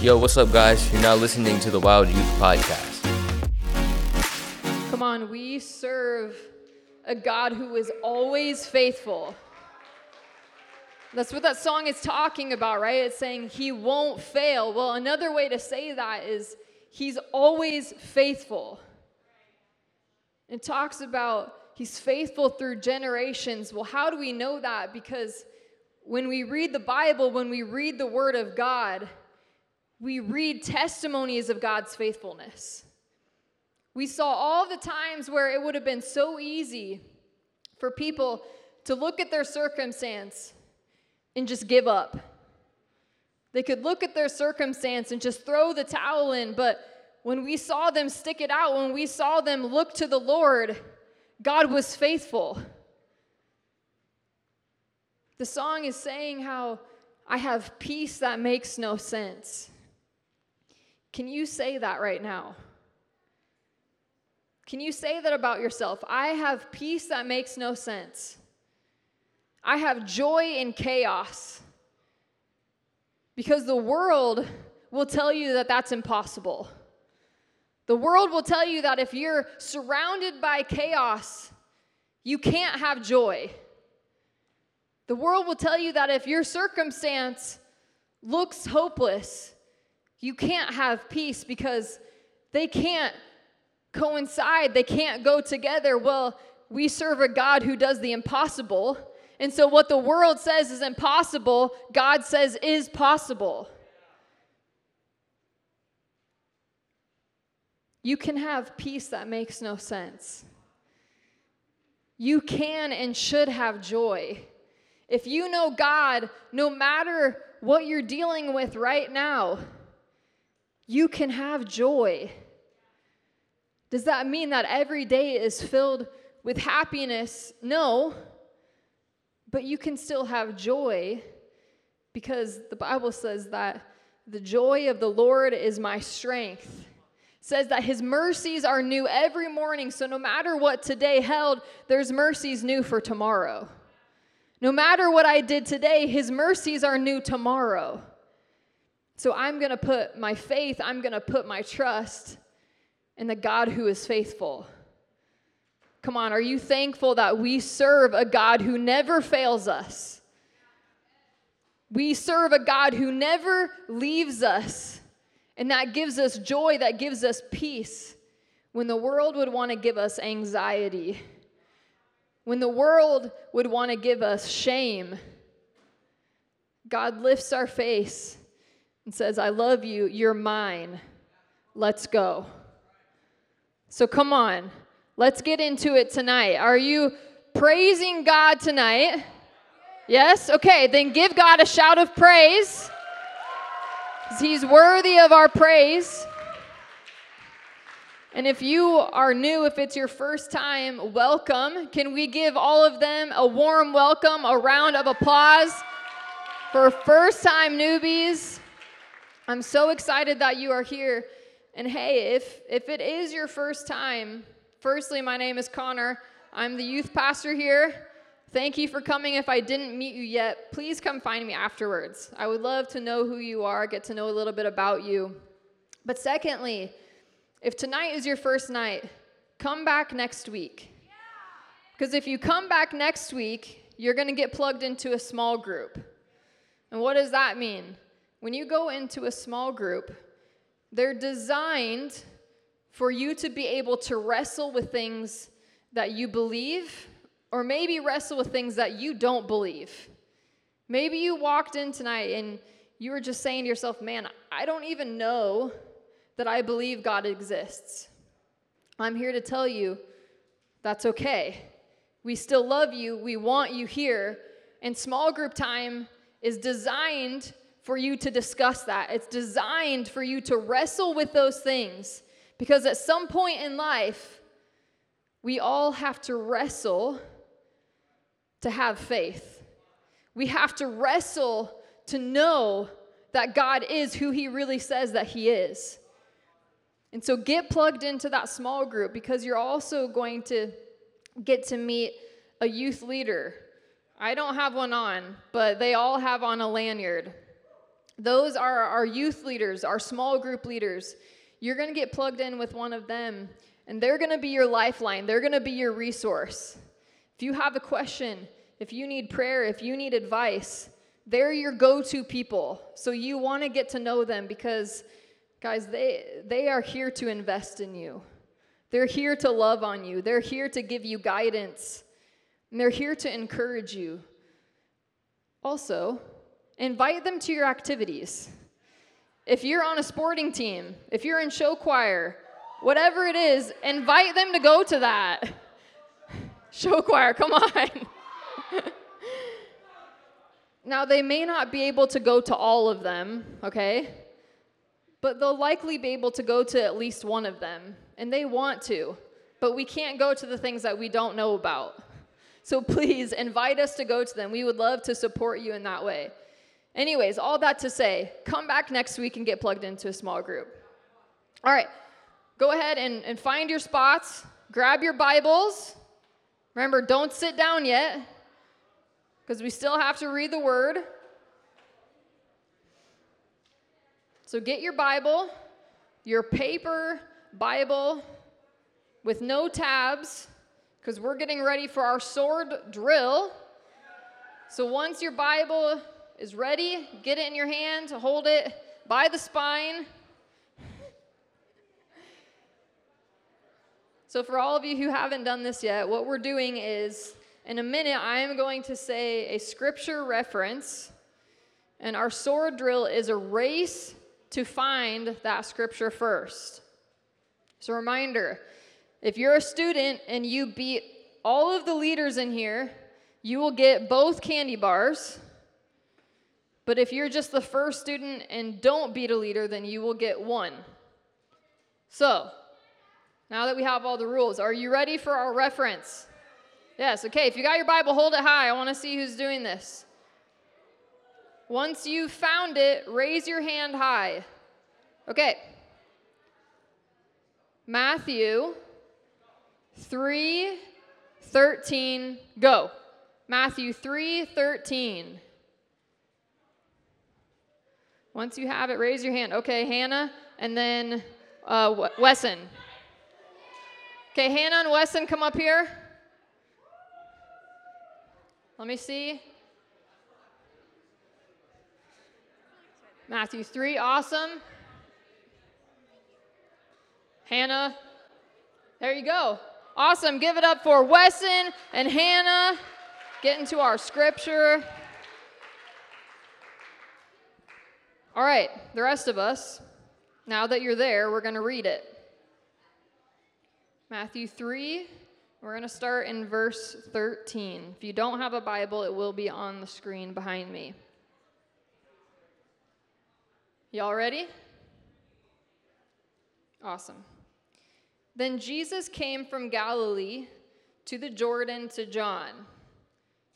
Yo, what's up, guys? You're now listening to the Wild Youth Podcast. Come on, we serve a God who is always faithful. That's what that song is talking about, right? It's saying he won't fail. Well, another way to say that is he's always faithful. It talks about he's faithful through generations. Well, how do we know that? Because when we read the Bible, when we read the Word of God, we read testimonies of God's faithfulness. We saw all the times where it would have been so easy for people to look at their circumstance and just give up. They could look at their circumstance and just throw the towel in, but when we saw them stick it out, when we saw them look to the Lord, God was faithful. The song is saying how I have peace that makes no sense. Can you say that right now? Can you say that about yourself? I have peace that makes no sense. I have joy in chaos. Because the world will tell you that that's impossible. The world will tell you that if you're surrounded by chaos, you can't have joy. The world will tell you that if your circumstance looks hopeless, you can't have peace because they can't coincide, they can't go together. Well, we serve a God who does the impossible. And so, what the world says is impossible, God says is possible. You can have peace that makes no sense. You can and should have joy. If you know God, no matter what you're dealing with right now, you can have joy. Does that mean that every day is filled with happiness? No. But you can still have joy because the Bible says that the joy of the Lord is my strength. It says that his mercies are new every morning. So no matter what today held, there's mercies new for tomorrow. No matter what I did today, his mercies are new tomorrow. So I'm going to put my faith, I'm going to put my trust in the God who is faithful. Come on, are you thankful that we serve a God who never fails us? We serve a God who never leaves us, and that gives us joy, that gives us peace when the world would want to give us anxiety, when the world would want to give us shame. God lifts our face and says, I love you, you're mine. Let's go. So come on, let's get into it tonight. Are you praising God tonight? Yes? Okay, then give God a shout of praise. He's worthy of our praise. And if you are new, if it's your first time, welcome. Can we give all of them a warm welcome, a round of applause for first time newbies? I'm so excited that you are here. And hey, if, if it is your first time, firstly, my name is Connor. I'm the youth pastor here. Thank you for coming. If I didn't meet you yet, please come find me afterwards. I would love to know who you are, get to know a little bit about you. But secondly, if tonight is your first night, come back next week. Because if you come back next week, you're going to get plugged into a small group. And what does that mean? When you go into a small group, they're designed for you to be able to wrestle with things that you believe, or maybe wrestle with things that you don't believe. Maybe you walked in tonight and you were just saying to yourself, man, I don't even know that I believe God exists. I'm here to tell you that's okay. We still love you, we want you here, and small group time is designed for you to discuss that. It's designed for you to wrestle with those things because at some point in life, we all have to wrestle to have faith. We have to wrestle to know that God is who He really says that He is. And so get plugged into that small group because you're also going to get to meet a youth leader. I don't have one on, but they all have on a lanyard. Those are our youth leaders, our small group leaders. You're going to get plugged in with one of them, and they're going to be your lifeline. They're going to be your resource. If you have a question, if you need prayer, if you need advice, they're your go to people. So you want to get to know them because, guys, they, they are here to invest in you. They're here to love on you, they're here to give you guidance, and they're here to encourage you. Also, invite them to your activities. If you're on a sporting team, if you're in show choir, whatever it is, invite them to go to that. Show choir, come on. now, they may not be able to go to all of them, okay? But they'll likely be able to go to at least one of them, and they want to. But we can't go to the things that we don't know about. So please invite us to go to them. We would love to support you in that way. Anyways, all that to say, come back next week and get plugged into a small group. All right, go ahead and, and find your spots, grab your Bibles. Remember, don't sit down yet because we still have to read the word. So get your Bible, your paper Bible with no tabs because we're getting ready for our sword drill. So once your Bible is ready, get it in your hand, hold it by the spine. So, for all of you who haven't done this yet, what we're doing is in a minute, I am going to say a scripture reference, and our sword drill is a race to find that scripture first. So, reminder if you're a student and you beat all of the leaders in here, you will get both candy bars. But if you're just the first student and don't beat a leader, then you will get one. So, now that we have all the rules, are you ready for our reference? Yes, okay. If you got your Bible, hold it high. I want to see who's doing this. Once you've found it, raise your hand high. Okay. Matthew 3 13, go. Matthew 3 13. Once you have it, raise your hand. Okay, Hannah, and then uh, Wesson. Okay, Hannah and Wesson, come up here. Let me see. Matthew 3, awesome. Hannah, there you go. Awesome. Give it up for Wesson and Hannah. Get into our scripture. All right, the rest of us, now that you're there, we're going to read it. Matthew 3, we're going to start in verse 13. If you don't have a Bible, it will be on the screen behind me. Y'all ready? Awesome. Then Jesus came from Galilee to the Jordan to John.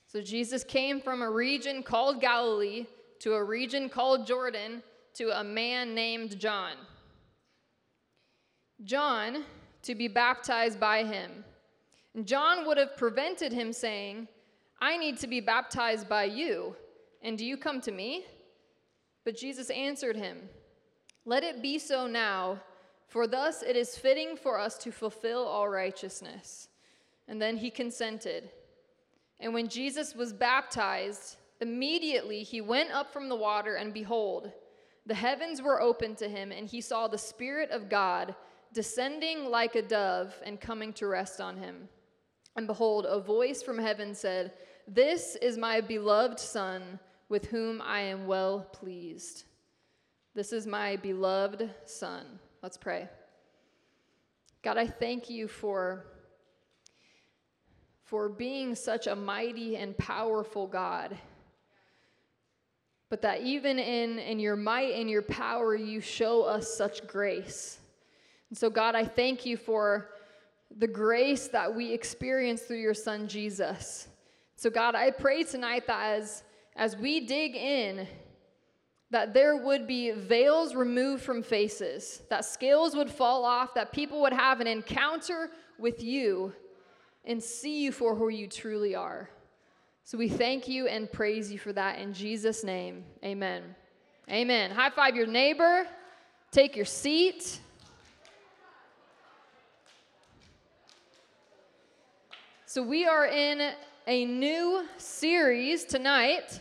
So Jesus came from a region called Galilee to a region called Jordan to a man named John. John to be baptized by him. John would have prevented him saying, I need to be baptized by you, and do you come to me? But Jesus answered him, Let it be so now, for thus it is fitting for us to fulfill all righteousness. And then he consented. And when Jesus was baptized, Immediately he went up from the water, and behold, the heavens were opened to him, and he saw the Spirit of God descending like a dove and coming to rest on him. And behold, a voice from heaven said, This is my beloved Son, with whom I am well pleased. This is my beloved Son. Let's pray. God, I thank you for, for being such a mighty and powerful God but that even in, in your might and your power, you show us such grace. And so, God, I thank you for the grace that we experience through your son Jesus. So, God, I pray tonight that as, as we dig in, that there would be veils removed from faces, that scales would fall off, that people would have an encounter with you and see you for who you truly are. So we thank you and praise you for that in Jesus' name. Amen. Amen. High five your neighbor. Take your seat. So, we are in a new series tonight.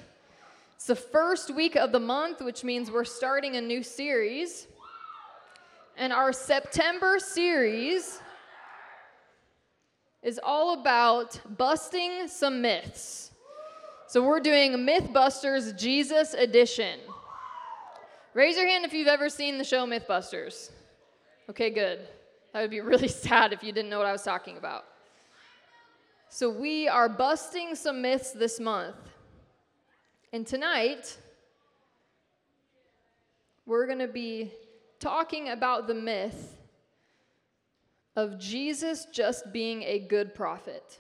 It's the first week of the month, which means we're starting a new series. And our September series is all about busting some myths. So, we're doing Mythbusters Jesus Edition. Raise your hand if you've ever seen the show Mythbusters. Okay, good. That would be really sad if you didn't know what I was talking about. So, we are busting some myths this month. And tonight, we're going to be talking about the myth of Jesus just being a good prophet.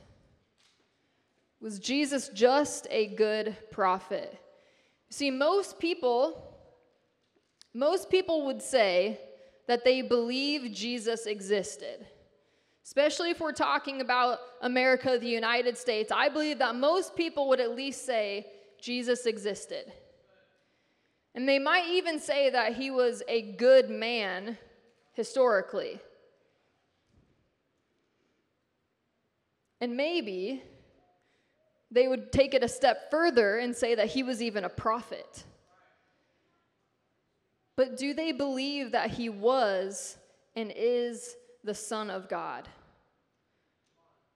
Was Jesus just a good prophet? See, most people most people would say that they believe Jesus existed. Especially if we're talking about America, the United States, I believe that most people would at least say Jesus existed. And they might even say that he was a good man historically. And maybe they would take it a step further and say that he was even a prophet. But do they believe that he was and is the Son of God?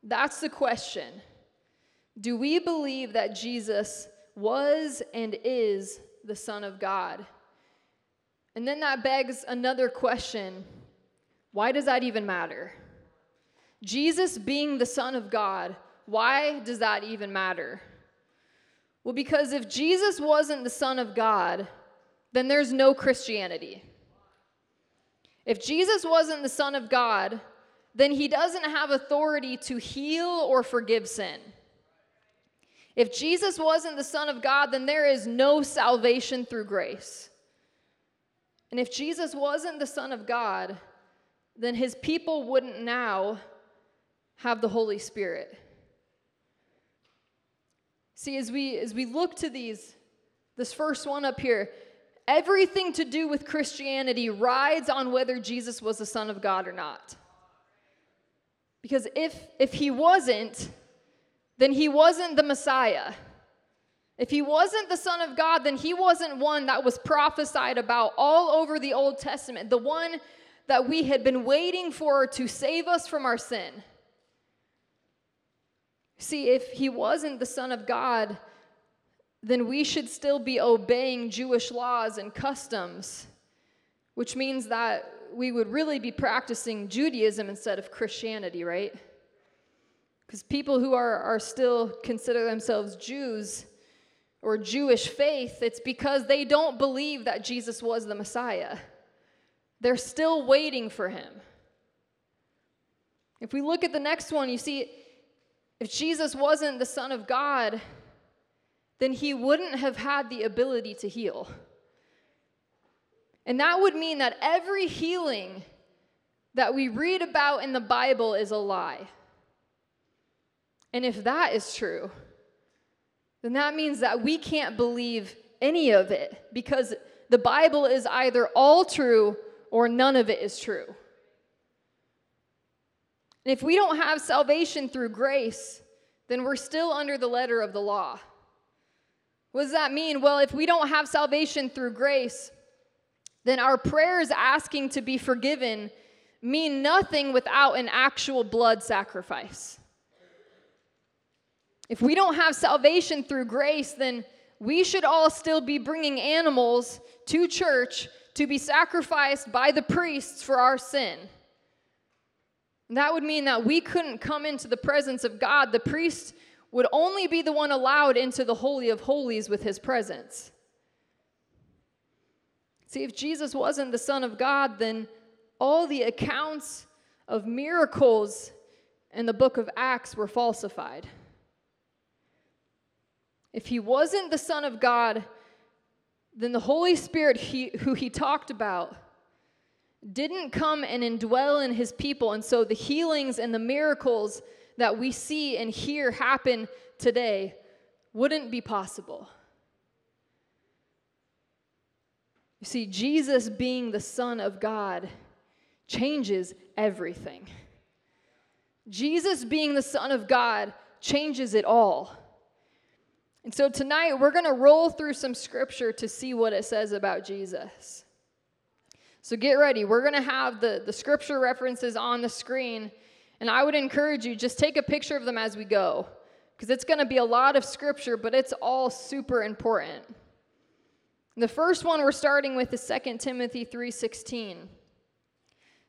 That's the question. Do we believe that Jesus was and is the Son of God? And then that begs another question why does that even matter? Jesus being the Son of God, why does that even matter? Well, because if Jesus wasn't the Son of God, then there's no Christianity. If Jesus wasn't the Son of God, then he doesn't have authority to heal or forgive sin. If Jesus wasn't the Son of God, then there is no salvation through grace. And if Jesus wasn't the Son of God, then his people wouldn't now have the Holy Spirit. See, as we as we look to these, this first one up here, everything to do with Christianity rides on whether Jesus was the Son of God or not. Because if, if he wasn't, then he wasn't the Messiah. If he wasn't the Son of God, then he wasn't one that was prophesied about all over the Old Testament, the one that we had been waiting for to save us from our sin. See, if he wasn't the Son of God, then we should still be obeying Jewish laws and customs, which means that we would really be practicing Judaism instead of Christianity, right? Because people who are, are still consider themselves Jews or Jewish faith, it's because they don't believe that Jesus was the Messiah. They're still waiting for him. If we look at the next one, you see, if Jesus wasn't the Son of God, then he wouldn't have had the ability to heal. And that would mean that every healing that we read about in the Bible is a lie. And if that is true, then that means that we can't believe any of it because the Bible is either all true or none of it is true. And if we don't have salvation through grace, then we're still under the letter of the law. What does that mean? Well, if we don't have salvation through grace, then our prayers asking to be forgiven mean nothing without an actual blood sacrifice. If we don't have salvation through grace, then we should all still be bringing animals to church to be sacrificed by the priests for our sin. That would mean that we couldn't come into the presence of God. The priest would only be the one allowed into the Holy of Holies with his presence. See, if Jesus wasn't the Son of God, then all the accounts of miracles in the book of Acts were falsified. If he wasn't the Son of God, then the Holy Spirit he, who he talked about didn't come and indwell in his people. And so the healings and the miracles that we see and hear happen today wouldn't be possible. You see, Jesus being the Son of God changes everything. Jesus being the Son of God changes it all. And so tonight we're going to roll through some scripture to see what it says about Jesus. So get ready. We're going to have the, the scripture references on the screen. And I would encourage you just take a picture of them as we go because it's going to be a lot of scripture, but it's all super important. The first one we're starting with is 2 Timothy 3:16. It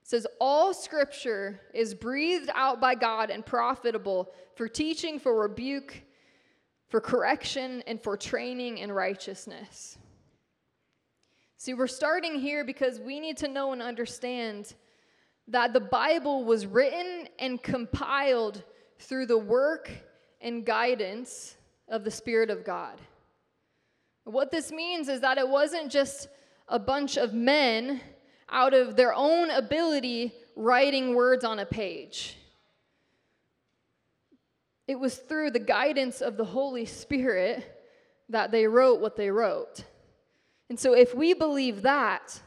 says all scripture is breathed out by God and profitable for teaching, for rebuke, for correction, and for training in righteousness. See, we're starting here because we need to know and understand that the Bible was written and compiled through the work and guidance of the Spirit of God. What this means is that it wasn't just a bunch of men out of their own ability writing words on a page. It was through the guidance of the Holy Spirit that they wrote what they wrote. And so, if we believe that,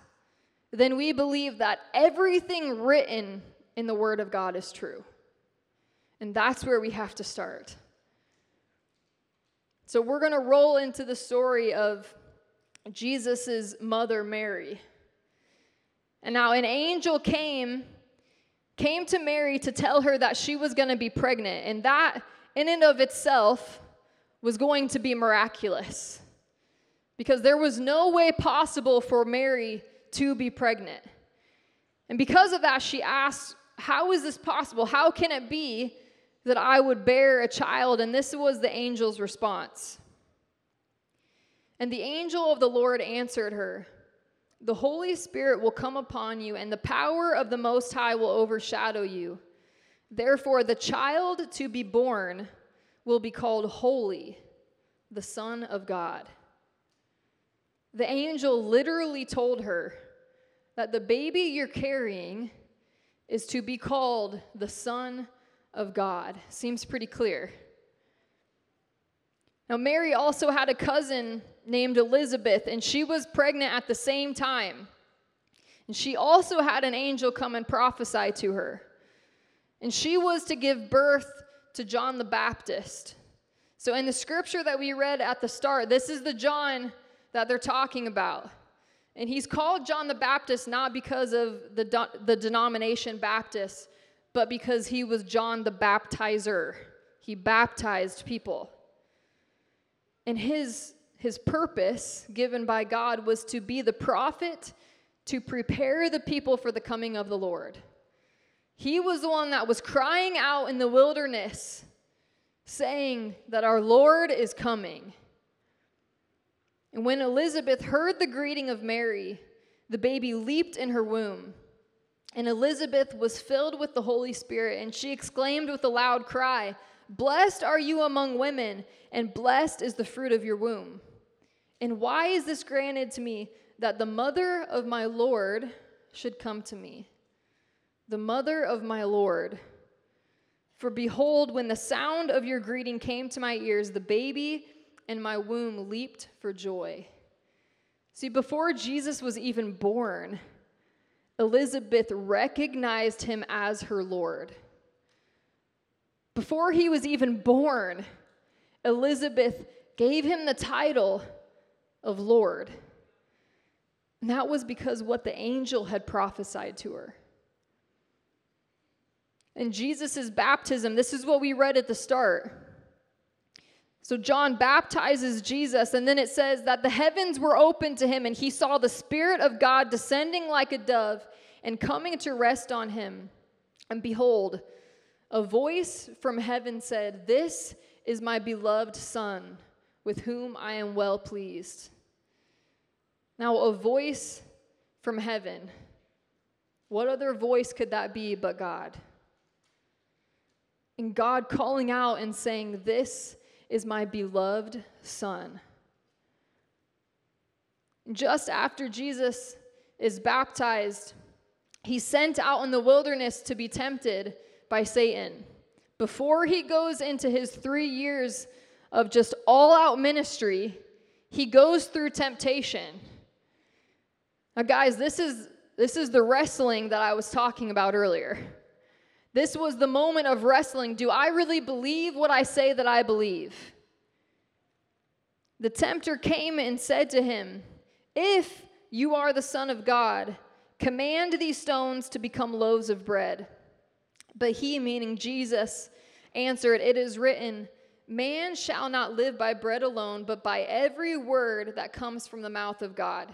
then we believe that everything written in the Word of God is true. And that's where we have to start. So we're going to roll into the story of Jesus' mother, Mary. And now an angel came came to Mary to tell her that she was going to be pregnant, and that in and of itself was going to be miraculous. Because there was no way possible for Mary to be pregnant. And because of that, she asked, How is this possible? How can it be that I would bear a child? And this was the angel's response. And the angel of the Lord answered her, The Holy Spirit will come upon you, and the power of the Most High will overshadow you. Therefore, the child to be born will be called Holy, the Son of God. The angel literally told her that the baby you're carrying is to be called the Son of God. Seems pretty clear. Now, Mary also had a cousin named Elizabeth, and she was pregnant at the same time. And she also had an angel come and prophesy to her. And she was to give birth to John the Baptist. So, in the scripture that we read at the start, this is the John that they're talking about. And he's called John the Baptist not because of the, the denomination Baptist, but because he was John the baptizer. He baptized people. And his, his purpose given by God was to be the prophet to prepare the people for the coming of the Lord. He was the one that was crying out in the wilderness, saying that our Lord is coming. And when Elizabeth heard the greeting of Mary, the baby leaped in her womb. And Elizabeth was filled with the Holy Spirit, and she exclaimed with a loud cry, Blessed are you among women, and blessed is the fruit of your womb. And why is this granted to me that the mother of my Lord should come to me? The mother of my Lord. For behold, when the sound of your greeting came to my ears, the baby and my womb leaped for joy. See, before Jesus was even born, Elizabeth recognized him as her Lord. Before he was even born, Elizabeth gave him the title of Lord. And that was because what the angel had prophesied to her. In Jesus' baptism, this is what we read at the start. So John baptizes Jesus, and then it says that the heavens were opened to him, and he saw the Spirit of God descending like a dove and coming to rest on him. And behold, a voice from heaven said, This is my beloved Son, with whom I am well pleased. Now, a voice from heaven. What other voice could that be but God? And God calling out and saying, This is my beloved Son. Just after Jesus is baptized, he's sent out in the wilderness to be tempted by Satan. Before he goes into his three years of just all out ministry, he goes through temptation. Now, guys, this is, this is the wrestling that I was talking about earlier. This was the moment of wrestling. Do I really believe what I say that I believe? The tempter came and said to him, If you are the Son of God, command these stones to become loaves of bread. But he, meaning Jesus, answered, It is written, Man shall not live by bread alone, but by every word that comes from the mouth of God.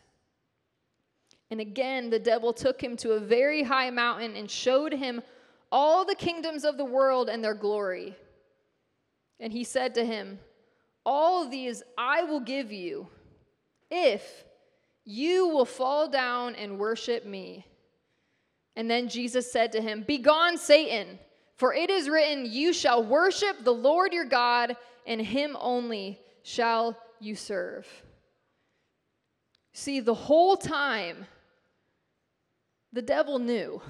And again, the devil took him to a very high mountain and showed him all the kingdoms of the world and their glory. And he said to him, All these I will give you if you will fall down and worship me. And then Jesus said to him, Begone, Satan, for it is written, You shall worship the Lord your God, and him only shall you serve. See, the whole time, the devil knew.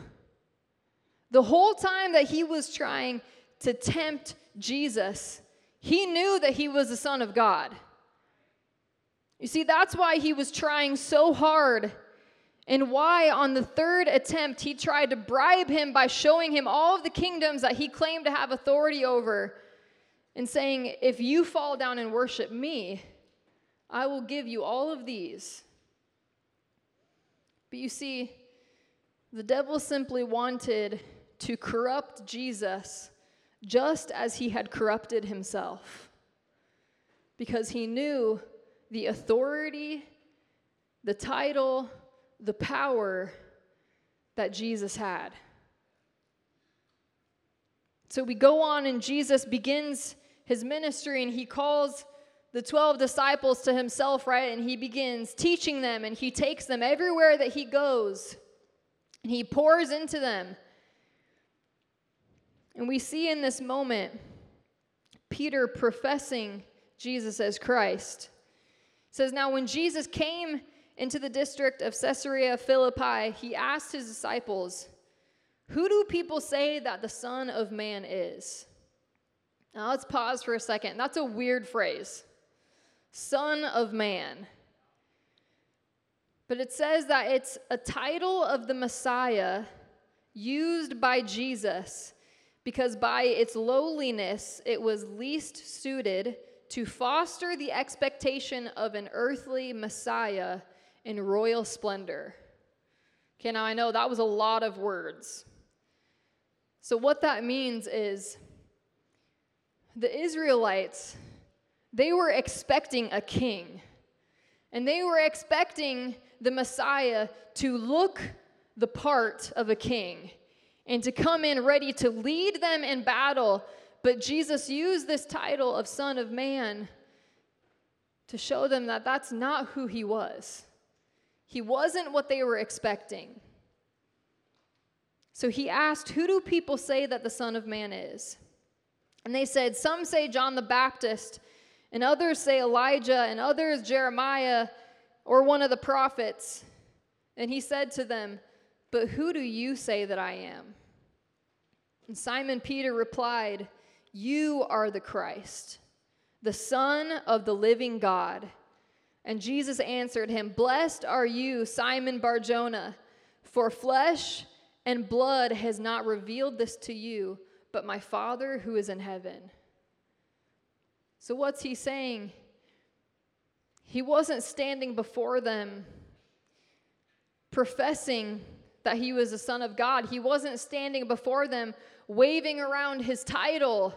The whole time that he was trying to tempt Jesus, he knew that he was the Son of God. You see, that's why he was trying so hard, and why on the third attempt he tried to bribe him by showing him all of the kingdoms that he claimed to have authority over, and saying, If you fall down and worship me, I will give you all of these. But you see, the devil simply wanted to corrupt Jesus just as he had corrupted himself. Because he knew the authority, the title, the power that Jesus had. So we go on, and Jesus begins his ministry, and he calls the 12 disciples to himself, right? And he begins teaching them, and he takes them everywhere that he goes. And he pours into them. And we see in this moment Peter professing Jesus as Christ. It says, Now when Jesus came into the district of Caesarea Philippi, he asked his disciples, Who do people say that the Son of Man is? Now let's pause for a second. That's a weird phrase. Son of Man. But it says that it's a title of the Messiah used by Jesus because by its lowliness, it was least suited to foster the expectation of an earthly Messiah in royal splendor. Okay, now I know that was a lot of words. So, what that means is the Israelites, they were expecting a king, and they were expecting the Messiah to look the part of a king and to come in ready to lead them in battle. But Jesus used this title of Son of Man to show them that that's not who he was. He wasn't what they were expecting. So he asked, Who do people say that the Son of Man is? And they said, Some say John the Baptist, and others say Elijah, and others Jeremiah or one of the prophets. And he said to them, But who do you say that I am? And Simon Peter replied, You are the Christ, the Son of the living God. And Jesus answered him, Blessed are you, Simon Barjona, for flesh and blood has not revealed this to you, but my Father who is in heaven. So, what's he saying? He wasn't standing before them professing that he was the Son of God. He wasn't standing before them waving around his title.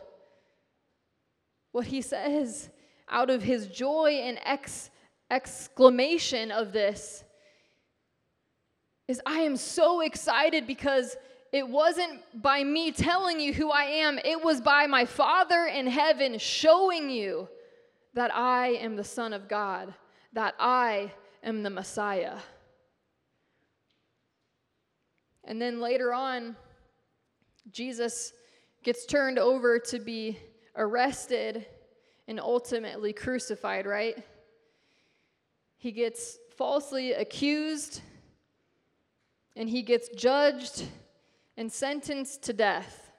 What he says out of his joy and ex- exclamation of this is I am so excited because it wasn't by me telling you who I am, it was by my Father in heaven showing you that I am the Son of God, that I am the Messiah. And then later on, Jesus gets turned over to be arrested and ultimately crucified, right? He gets falsely accused and he gets judged and sentenced to death.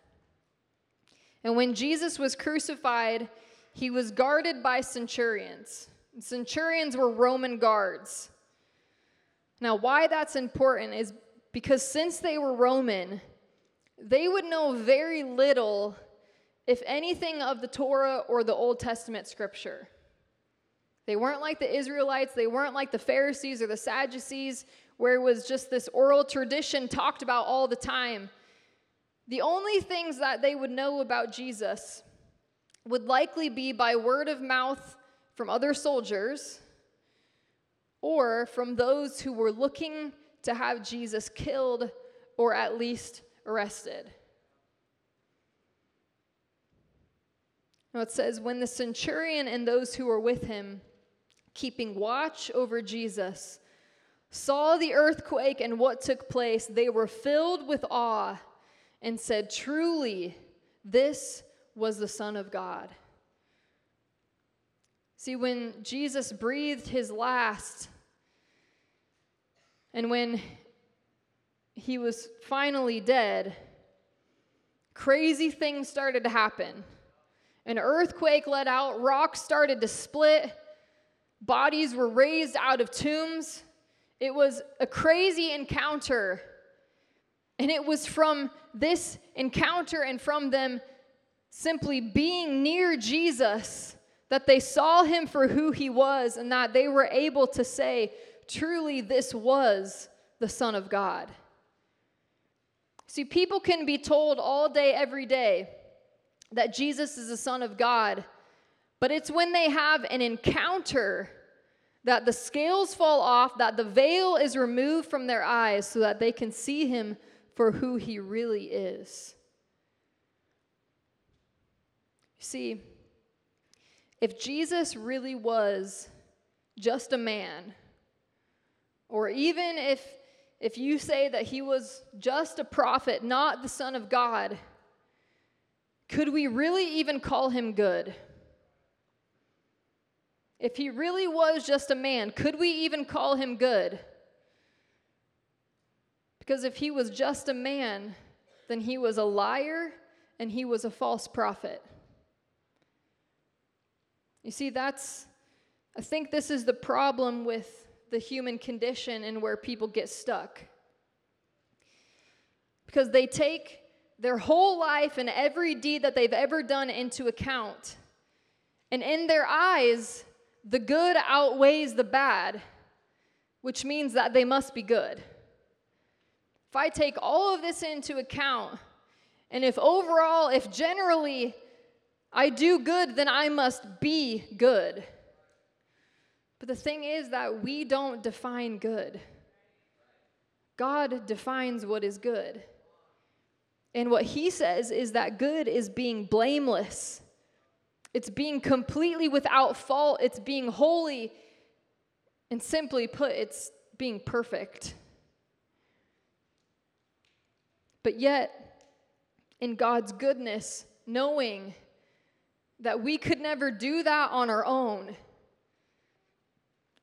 And when Jesus was crucified, he was guarded by centurions. Centurions were Roman guards. Now, why that's important is because since they were Roman, they would know very little, if anything, of the Torah or the Old Testament scripture. They weren't like the Israelites, they weren't like the Pharisees or the Sadducees, where it was just this oral tradition talked about all the time. The only things that they would know about Jesus would likely be by word of mouth from other soldiers or from those who were looking to have Jesus killed or at least arrested. Now it says, when the centurion and those who were with him, keeping watch over Jesus, saw the earthquake and what took place, they were filled with awe and said, Truly, this was the Son of God. See, when Jesus breathed his last, and when he was finally dead, crazy things started to happen. An earthquake let out, rocks started to split, bodies were raised out of tombs. It was a crazy encounter. And it was from this encounter and from them simply being near Jesus that they saw him for who he was and that they were able to say, truly, this was the Son of God. See, people can be told all day, every day, that Jesus is the Son of God, but it's when they have an encounter that the scales fall off, that the veil is removed from their eyes so that they can see him for who he really is. See, if Jesus really was just a man, or even if, if you say that he was just a prophet, not the Son of God, could we really even call him good? If he really was just a man, could we even call him good? Because if he was just a man, then he was a liar and he was a false prophet. You see, that's, I think this is the problem with the human condition and where people get stuck. Because they take their whole life and every deed that they've ever done into account. And in their eyes, the good outweighs the bad, which means that they must be good. If I take all of this into account, and if overall, if generally I do good, then I must be good. But the thing is that we don't define good. God defines what is good. And what he says is that good is being blameless. It's being completely without fault. It's being holy. And simply put, it's being perfect. But yet, in God's goodness, knowing that we could never do that on our own,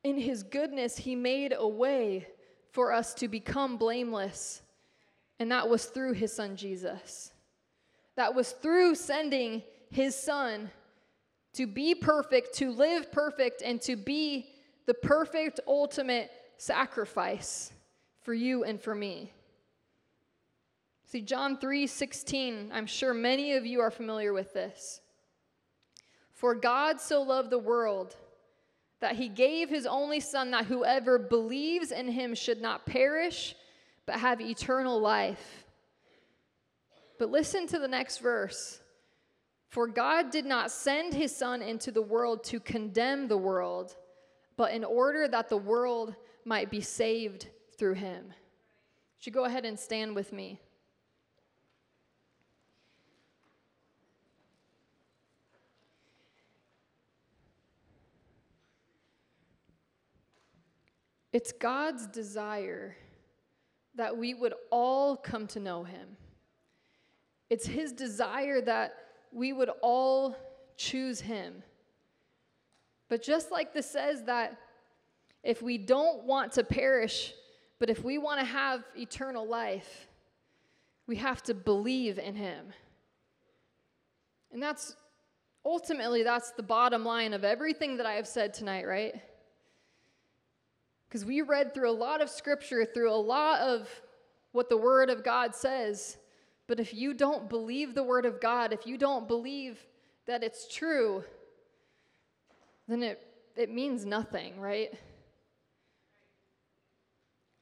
in His goodness, He made a way for us to become blameless. And that was through His Son Jesus. That was through sending His Son to be perfect, to live perfect, and to be the perfect ultimate sacrifice for you and for me. See, John 3 16, I'm sure many of you are familiar with this. For God so loved the world that he gave his only Son, that whoever believes in him should not perish, but have eternal life. But listen to the next verse. For God did not send his Son into the world to condemn the world, but in order that the world might be saved through him. Should go ahead and stand with me? It's God's desire that we would all come to know him. It's his desire that we would all choose him. But just like this says that if we don't want to perish, but if we want to have eternal life, we have to believe in him. And that's ultimately that's the bottom line of everything that I have said tonight, right? Because we read through a lot of scripture, through a lot of what the word of God says. But if you don't believe the word of God, if you don't believe that it's true, then it, it means nothing, right?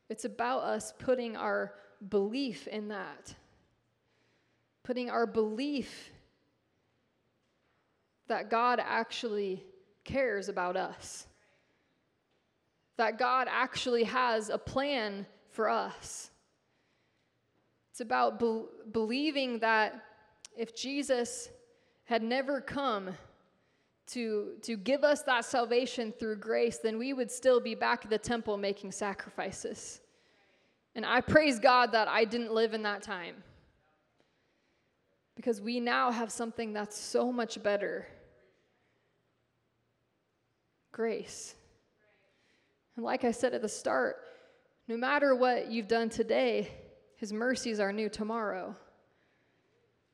It's about us putting our belief in that, putting our belief that God actually cares about us, that God actually has a plan for us. It's about be- believing that if Jesus had never come to, to give us that salvation through grace, then we would still be back at the temple making sacrifices. And I praise God that I didn't live in that time. Because we now have something that's so much better grace. And like I said at the start, no matter what you've done today, His mercies are new tomorrow.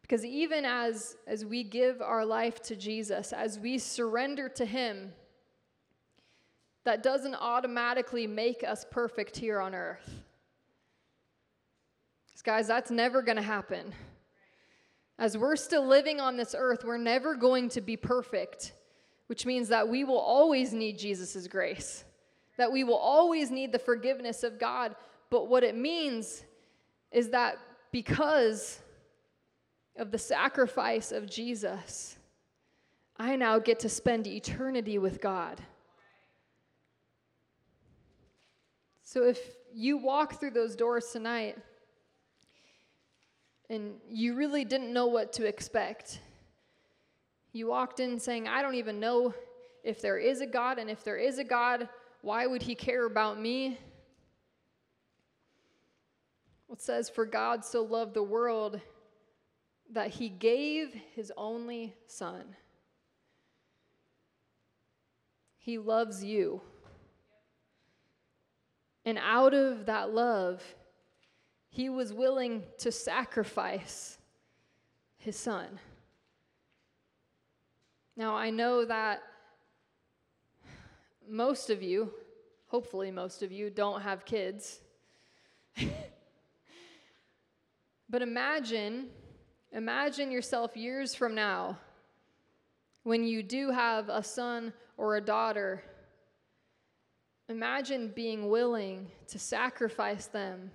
Because even as, as we give our life to Jesus, as we surrender to Him, that doesn't automatically make us perfect here on earth. Guys, that's never going to happen. As we're still living on this earth, we're never going to be perfect, which means that we will always need Jesus' grace, that we will always need the forgiveness of God. But what it means is that because of the sacrifice of Jesus, I now get to spend eternity with God. So if you walk through those doors tonight, and you really didn't know what to expect. You walked in saying, I don't even know if there is a God, and if there is a God, why would he care about me? It says, For God so loved the world that he gave his only son. He loves you. And out of that love, he was willing to sacrifice his son. Now, I know that most of you, hopefully, most of you, don't have kids. but imagine, imagine yourself years from now when you do have a son or a daughter. Imagine being willing to sacrifice them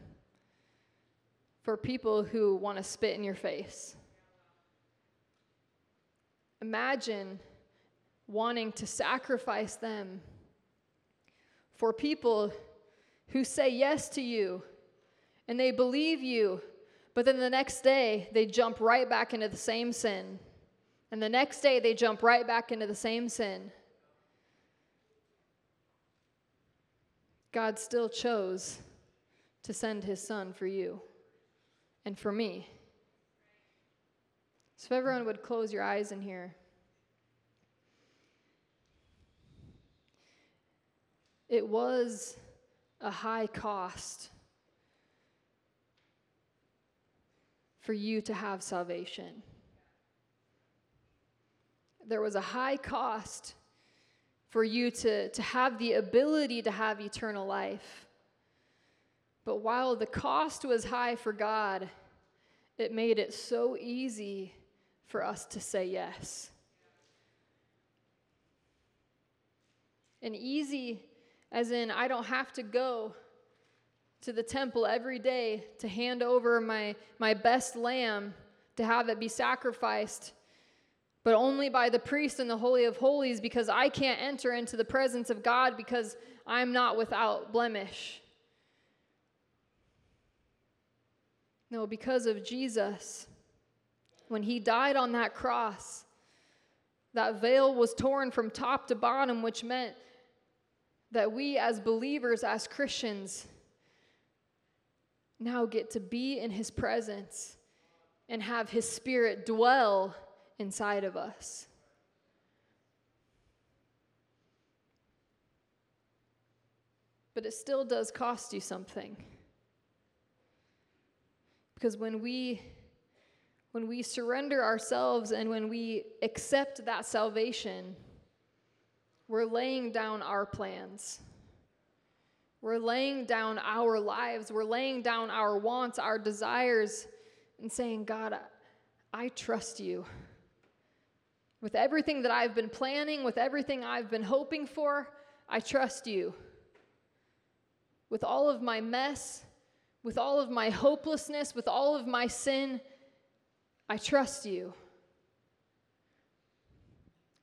for people who want to spit in your face. Imagine wanting to sacrifice them for people who say yes to you and they believe you, but then the next day they jump right back into the same sin. And the next day they jump right back into the same sin. God still chose to send his son for you and for me. So, if everyone would close your eyes in here. It was a high cost for you to have salvation. There was a high cost for you to, to have the ability to have eternal life. But while the cost was high for God, it made it so easy for us to say yes. And easy, as in, I don't have to go to the temple every day to hand over my, my best lamb to have it be sacrificed, but only by the priest in the Holy of Holies because I can't enter into the presence of God because I'm not without blemish. No, because of Jesus. When he died on that cross, that veil was torn from top to bottom, which meant that we, as believers, as Christians, now get to be in His presence and have His Spirit dwell inside of us. But it still does cost you something. Because when we when we surrender ourselves and when we accept that salvation, we're laying down our plans. We're laying down our lives. We're laying down our wants, our desires, and saying, God, I trust you. With everything that I've been planning, with everything I've been hoping for, I trust you. With all of my mess, with all of my hopelessness, with all of my sin, I trust you.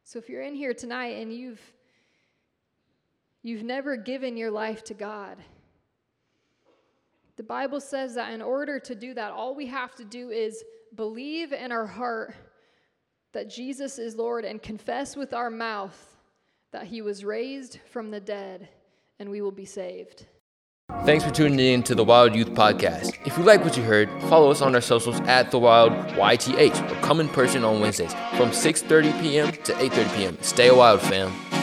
So if you're in here tonight and you've You've never given your life to God. The Bible says that in order to do that, all we have to do is believe in our heart that Jesus is Lord and confess with our mouth that he was raised from the dead, and we will be saved. Thanks for tuning in to the Wild Youth Podcast. If you like what you heard, follow us on our socials at the Wild YTH or come in person on Wednesdays from 6:30 p.m. to 8:30 p.m. Stay wild, fam.